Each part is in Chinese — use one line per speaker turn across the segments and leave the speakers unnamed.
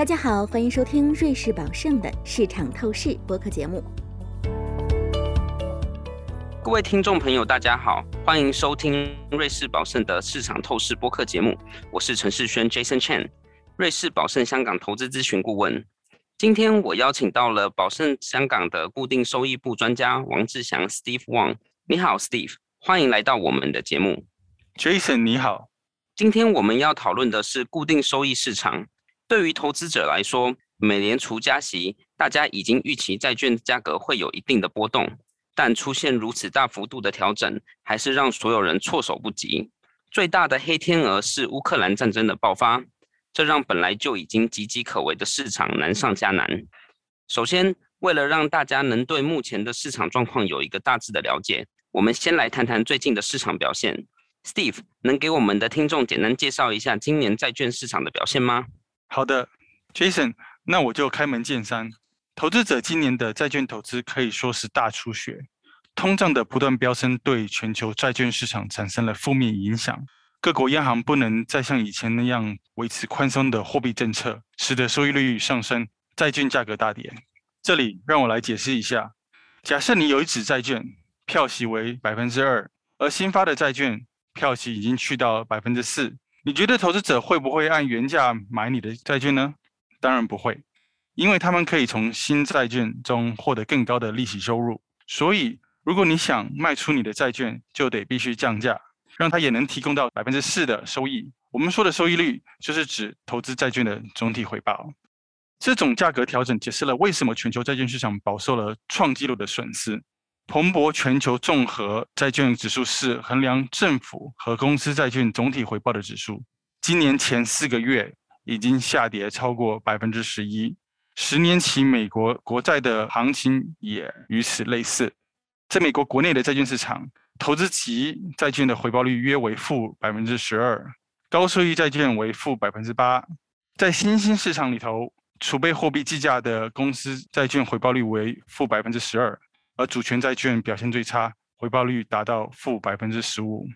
大家好，欢迎收听瑞士宝盛的市场透视播客节目。
各位听众朋友，大家好，欢迎收听瑞士宝盛的市场透视播客节目。我是陈世轩 Jason Chen，瑞士宝盛香港投资咨询顾问。今天我邀请到了宝盛香港的固定收益部专家王志祥 Steve Wang。你好，Steve，欢迎来到我们的节目。
Jason，你好。
今天我们要讨论的是固定收益市场。对于投资者来说，美联储加息，大家已经预期债券价格会有一定的波动。但出现如此大幅度的调整，还是让所有人措手不及。最大的黑天鹅是乌克兰战争的爆发，这让本来就已经岌岌可危的市场难上加难。首先，为了让大家能对目前的市场状况有一个大致的了解，我们先来谈谈最近的市场表现。Steve，能给我们的听众简单介绍一下今年债券市场的表现吗？
好的，Jason，那我就开门见山。投资者今年的债券投资可以说是大出血，通胀的不断飙升对全球债券市场产生了负面影响。各国央行不能再像以前那样维持宽松的货币政策，使得收益率上升，债券价格大跌。这里让我来解释一下：假设你有一纸债券，票息为百分之二，而新发的债券票息已经去到百分之四，你觉得投资者会不会按原价买你的债券呢？当然不会。因为他们可以从新债券中获得更高的利息收入，所以如果你想卖出你的债券，就得必须降价，让它也能提供到百分之四的收益。我们说的收益率，就是指投资债券的总体回报。这种价格调整解释了为什么全球债券市场饱受了创纪录的损失。彭博全球综合债券指数是衡量政府和公司债券总体回报的指数，今年前四个月已经下跌超过百分之十一。十年期美国国债的行情也与此类似。在美国国内的债券市场，投资级债券的回报率约为负百分之十二，高收益债券为负百分之八。在新兴市场里头，储备货币计价的公司债券回报率为负百分之十二，而主权债券表现最差，回报率达到负百分之十五。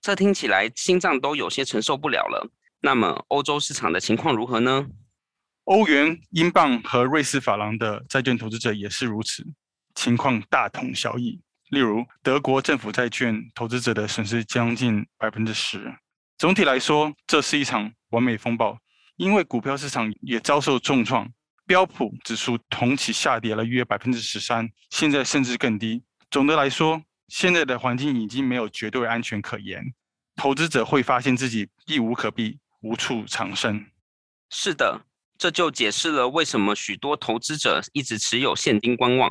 这听起来心脏都有些承受不了了。那么欧洲市场的情况如何呢？
欧元、英镑和瑞士法郎的债券投资者也是如此，情况大同小异。例如，德国政府债券投资者的损失将近百分之十。总体来说，这是一场完美风暴，因为股票市场也遭受重创。标普指数同期下跌了约百分之十三，现在甚至更低。总的来说，现在的环境已经没有绝对安全可言，投资者会发现自己避无可避，无处藏身。
是的。这就解释了为什么许多投资者一直持有现金观望。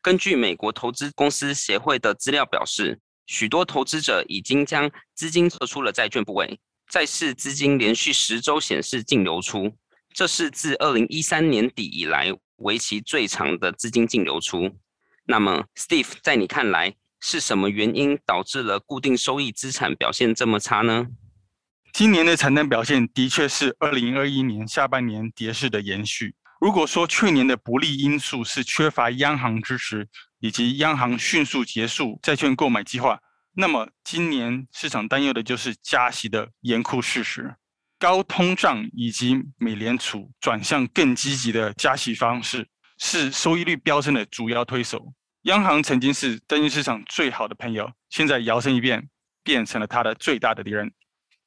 根据美国投资公司协会的资料表示，许多投资者已经将资金撤出了债券部位，债市资金连续十周显示净流出，这是自二零一三年底以来为期最长的资金净流出。那么，Steve，在你看来，是什么原因导致了固定收益资产表现这么差呢？
今年的惨淡表现的确是二零二一年下半年跌势的延续。如果说去年的不利因素是缺乏央行支持以及央行迅速结束债券购买计划，那么今年市场担忧的就是加息的严酷事实。高通胀以及美联储转向更积极的加息方式，是收益率飙升的主要推手。央行曾经是债券市场最好的朋友，现在摇身一变，变成了它的最大的敌人。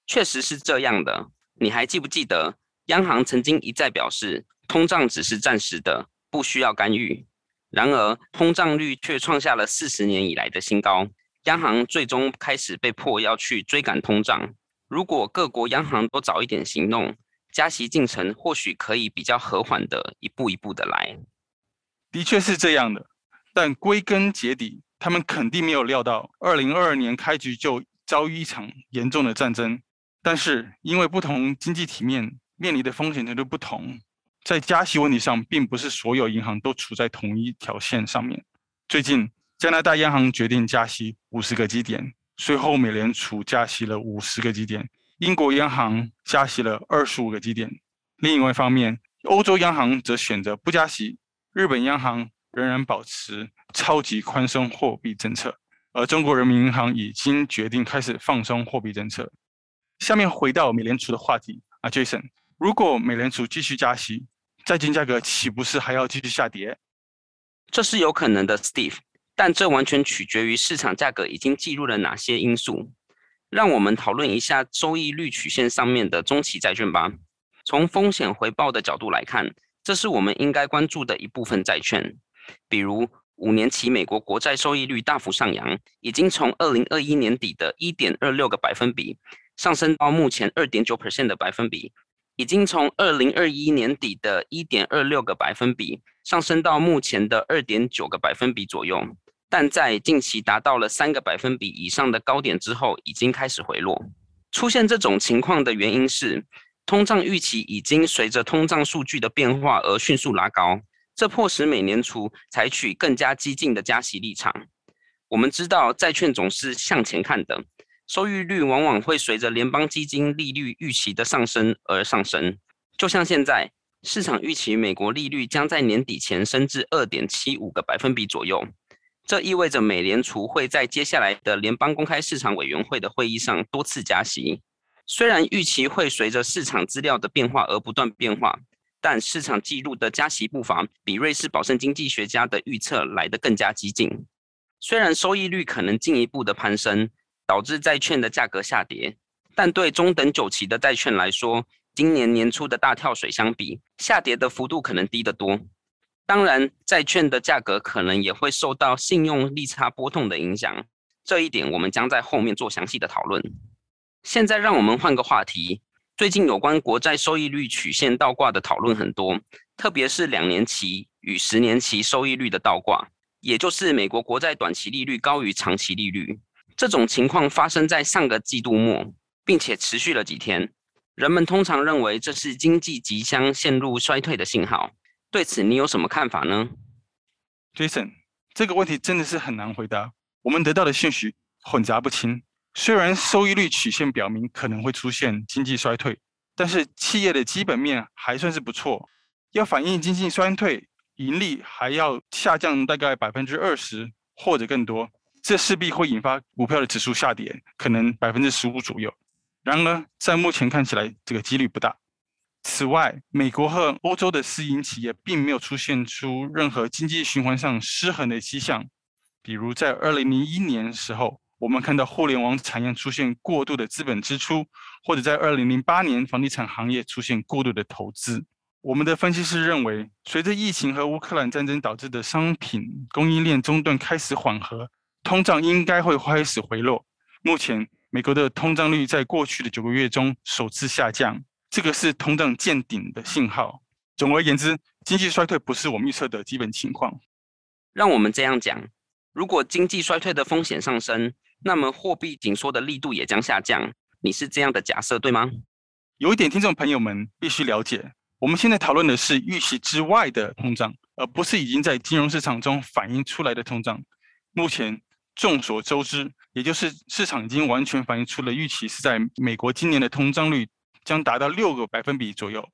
确实是这样的，你还记不记得央行曾经一再表示，通胀只是暂时的，不需要干预。然而，通胀率却创下了四十年以来的新高，央行最终开始被迫要去追赶通胀。如果各国央行都早一点行动，加息进程或许可以比较和缓的一步一步的来。
的确是这样的，但归根结底，他们肯定没有料到，二零二二年开局就遭遇一场严重的战争。但是，因为不同经济体面面临的风险程度不同，在加息问题上，并不是所有银行都处在同一条线上面。最近，加拿大央行决定加息五十个基点，随后美联储加息了五十个基点，英国央行加息了二十五个基点。另外一方面，欧洲央行则选择不加息，日本央行仍然保持超级宽松货币政策，而中国人民银行已经决定开始放松货币政策。下面回到美联储的话题啊，Jason，如果美联储继续加息，债券价格岂不是还要继续下跌？
这是有可能的，Steve，但这完全取决于市场价格已经计入了哪些因素。让我们讨论一下收益率曲线上面的中期债券吧。从风险回报的角度来看，这是我们应该关注的一部分债券。比如五年期美国国债收益率大幅上扬，已经从二零二一年底的一点二六个百分比上升到目前二点九 percent 的百分比，已经从二零二一年底的一点二六个百分比上升到目前的二点九个百分比左右。但在近期达到了三个百分比以上的高点之后，已经开始回落。出现这种情况的原因是，通胀预期已经随着通胀数据的变化而迅速拉高，这迫使美联储采取更加激进的加息立场。我们知道，债券总是向前看的，收益率往往会随着联邦基金利率预期的上升而上升。就像现在，市场预期美国利率将在年底前升至二点七五个百分比左右。这意味着美联储会在接下来的联邦公开市场委员会的会议上多次加息。虽然预期会随着市场资料的变化而不断变化，但市场记录的加息步伐比瑞士保盛经济学家的预测来得更加激进。虽然收益率可能进一步的攀升，导致债券的价格下跌，但对中等久期的债券来说，今年年初的大跳水相比，下跌的幅度可能低得多。当然，债券的价格可能也会受到信用利差波动的影响，这一点我们将在后面做详细的讨论。现在让我们换个话题，最近有关国债收益率曲线倒挂的讨论很多，特别是两年期与十年期收益率的倒挂，也就是美国国债短期利率高于长期利率。这种情况发生在上个季度末，并且持续了几天。人们通常认为这是经济即将陷入衰退的信号。对此，你有什么看法呢
，Jason？这个问题真的是很难回答。我们得到的信息混杂不清。虽然收益率曲线表明可能会出现经济衰退，但是企业的基本面还算是不错。要反映经济衰退，盈利还要下降大概百分之二十或者更多，这势必会引发股票的指数下跌，可能百分之十五左右。然而，在目前看起来，这个几率不大。此外，美国和欧洲的私营企业并没有出现出任何经济循环上失衡的迹象。比如，在二零零一年时候，我们看到互联网产业出现过度的资本支出，或者在二零零八年，房地产行业出现过度的投资。我们的分析师认为，随着疫情和乌克兰战争导致的商品供应链中断开始缓和，通胀应该会开始回落。目前，美国的通胀率在过去的九个月中首次下降。这个是通胀见顶的信号。总而言之，经济衰退不是我们预测的基本情况。
让我们这样讲：如果经济衰退的风险上升，那么货币紧缩的力度也将下降。你是这样的假设，对吗？
有一点，听众朋友们必须了解，我们现在讨论的是预期之外的通胀，而不是已经在金融市场中反映出来的通胀。目前众所周知，也就是市场已经完全反映出了预期是在美国今年的通胀率。将达到六个百分比左右。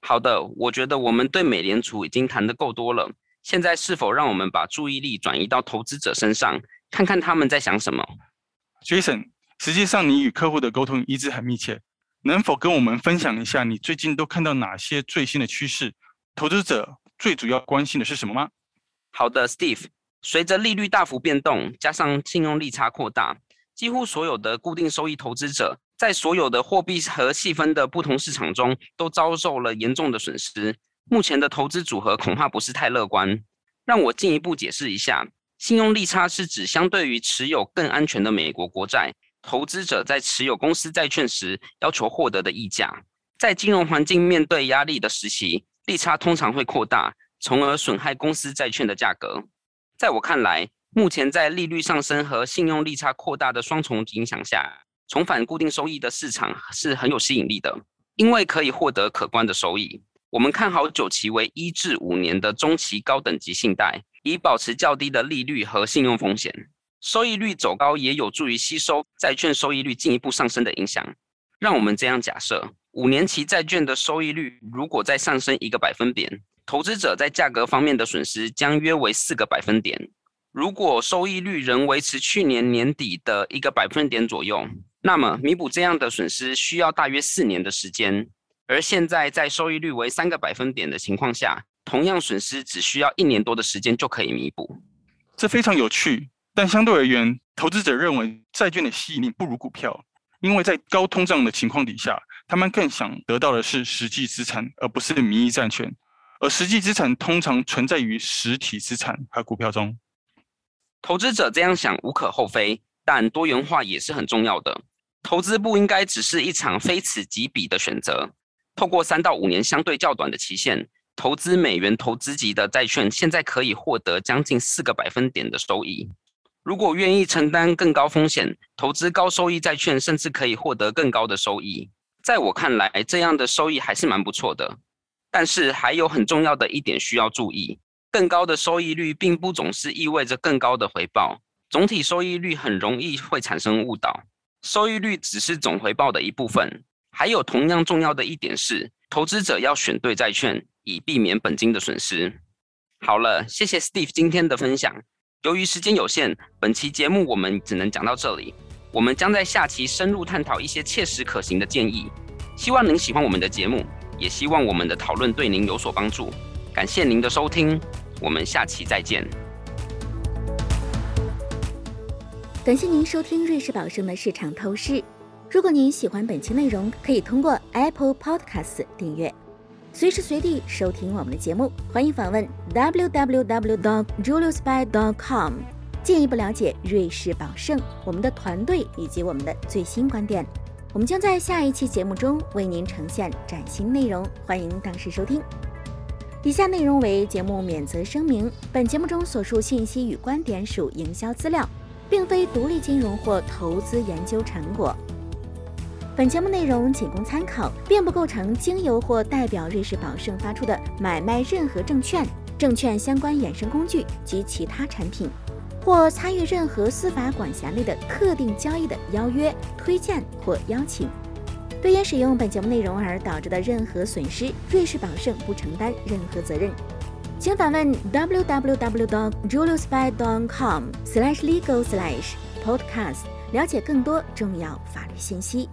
好的，我觉得我们对美联储已经谈得够多了。现在是否让我们把注意力转移到投资者身上，看看他们在想什么
？Jason，实际上你与客户的沟通一直很密切，能否跟我们分享一下你最近都看到哪些最新的趋势？投资者最主要关心的是什么吗？
好的，Steve，随着利率大幅变动，加上信用利差扩大，几乎所有的固定收益投资者。在所有的货币和细分的不同市场中，都遭受了严重的损失。目前的投资组合恐怕不是太乐观。让我进一步解释一下，信用利差是指相对于持有更安全的美国国债，投资者在持有公司债券时要求获得的溢价。在金融环境面对压力的时期，利差通常会扩大，从而损害公司债券的价格。在我看来，目前在利率上升和信用利差扩大的双重影响下，重返固定收益的市场是很有吸引力的，因为可以获得可观的收益。我们看好九期为一至五年的中期高等级信贷，以保持较低的利率和信用风险。收益率走高也有助于吸收债券收益率进一步上升的影响。让我们这样假设：五年期债券的收益率如果再上升一个百分点，投资者在价格方面的损失将约为四个百分点。如果收益率仍维持去年年底的一个百分点左右，那么，弥补这样的损失需要大约四年的时间。而现在在收益率为三个百分点的情况下，同样损失只需要一年多的时间就可以弥补。
这非常有趣，但相对而言，投资者认为债券的吸引力不如股票，因为在高通胀的情况底下，他们更想得到的是实际资产，而不是名义债券。而实际资产通常存在于实体资产和股票中。
投资者这样想无可厚非，但多元化也是很重要的。投资不应该只是一场非此即彼的选择。透过三到五年相对较短的期限，投资美元投资级的债券，现在可以获得将近四个百分点的收益。如果愿意承担更高风险，投资高收益债券，甚至可以获得更高的收益。在我看来，这样的收益还是蛮不错的。但是还有很重要的一点需要注意：更高的收益率并不总是意味着更高的回报。总体收益率很容易会产生误导，收益率只是总回报的一部分。还有同样重要的一点是，投资者要选对债券，以避免本金的损失。好了，谢谢 Steve 今天的分享。由于时间有限，本期节目我们只能讲到这里。我们将在下期深入探讨一些切实可行的建议。希望您喜欢我们的节目。也希望我们的讨论对您有所帮助。感谢您的收听，我们下期再见。
感谢您收听瑞士宝盛的市场透视。如果您喜欢本期内容，可以通过 Apple Podcast 订阅，随时随地收听我们的节目。欢迎访问 www.juliusby.com，进一步了解瑞士宝盛、我们的团队以及我们的最新观点。我们将在下一期节目中为您呈现崭新内容，欢迎当时收听。以下内容为节目免责声明：本节目中所述信息与观点属营销资料，并非独立金融或投资研究成果。本节目内容仅供参考，并不构成经由或代表瑞士宝盛发出的买卖任何证券、证券相关衍生工具及其他产品。或参与任何司法管辖内的特定交易的邀约、推荐或邀请，对因使用本节目内容而导致的任何损失，瑞士宝盛不承担任何责任。请访问 www.juliusby.com/legal/podcast，了解更多重要法律信息。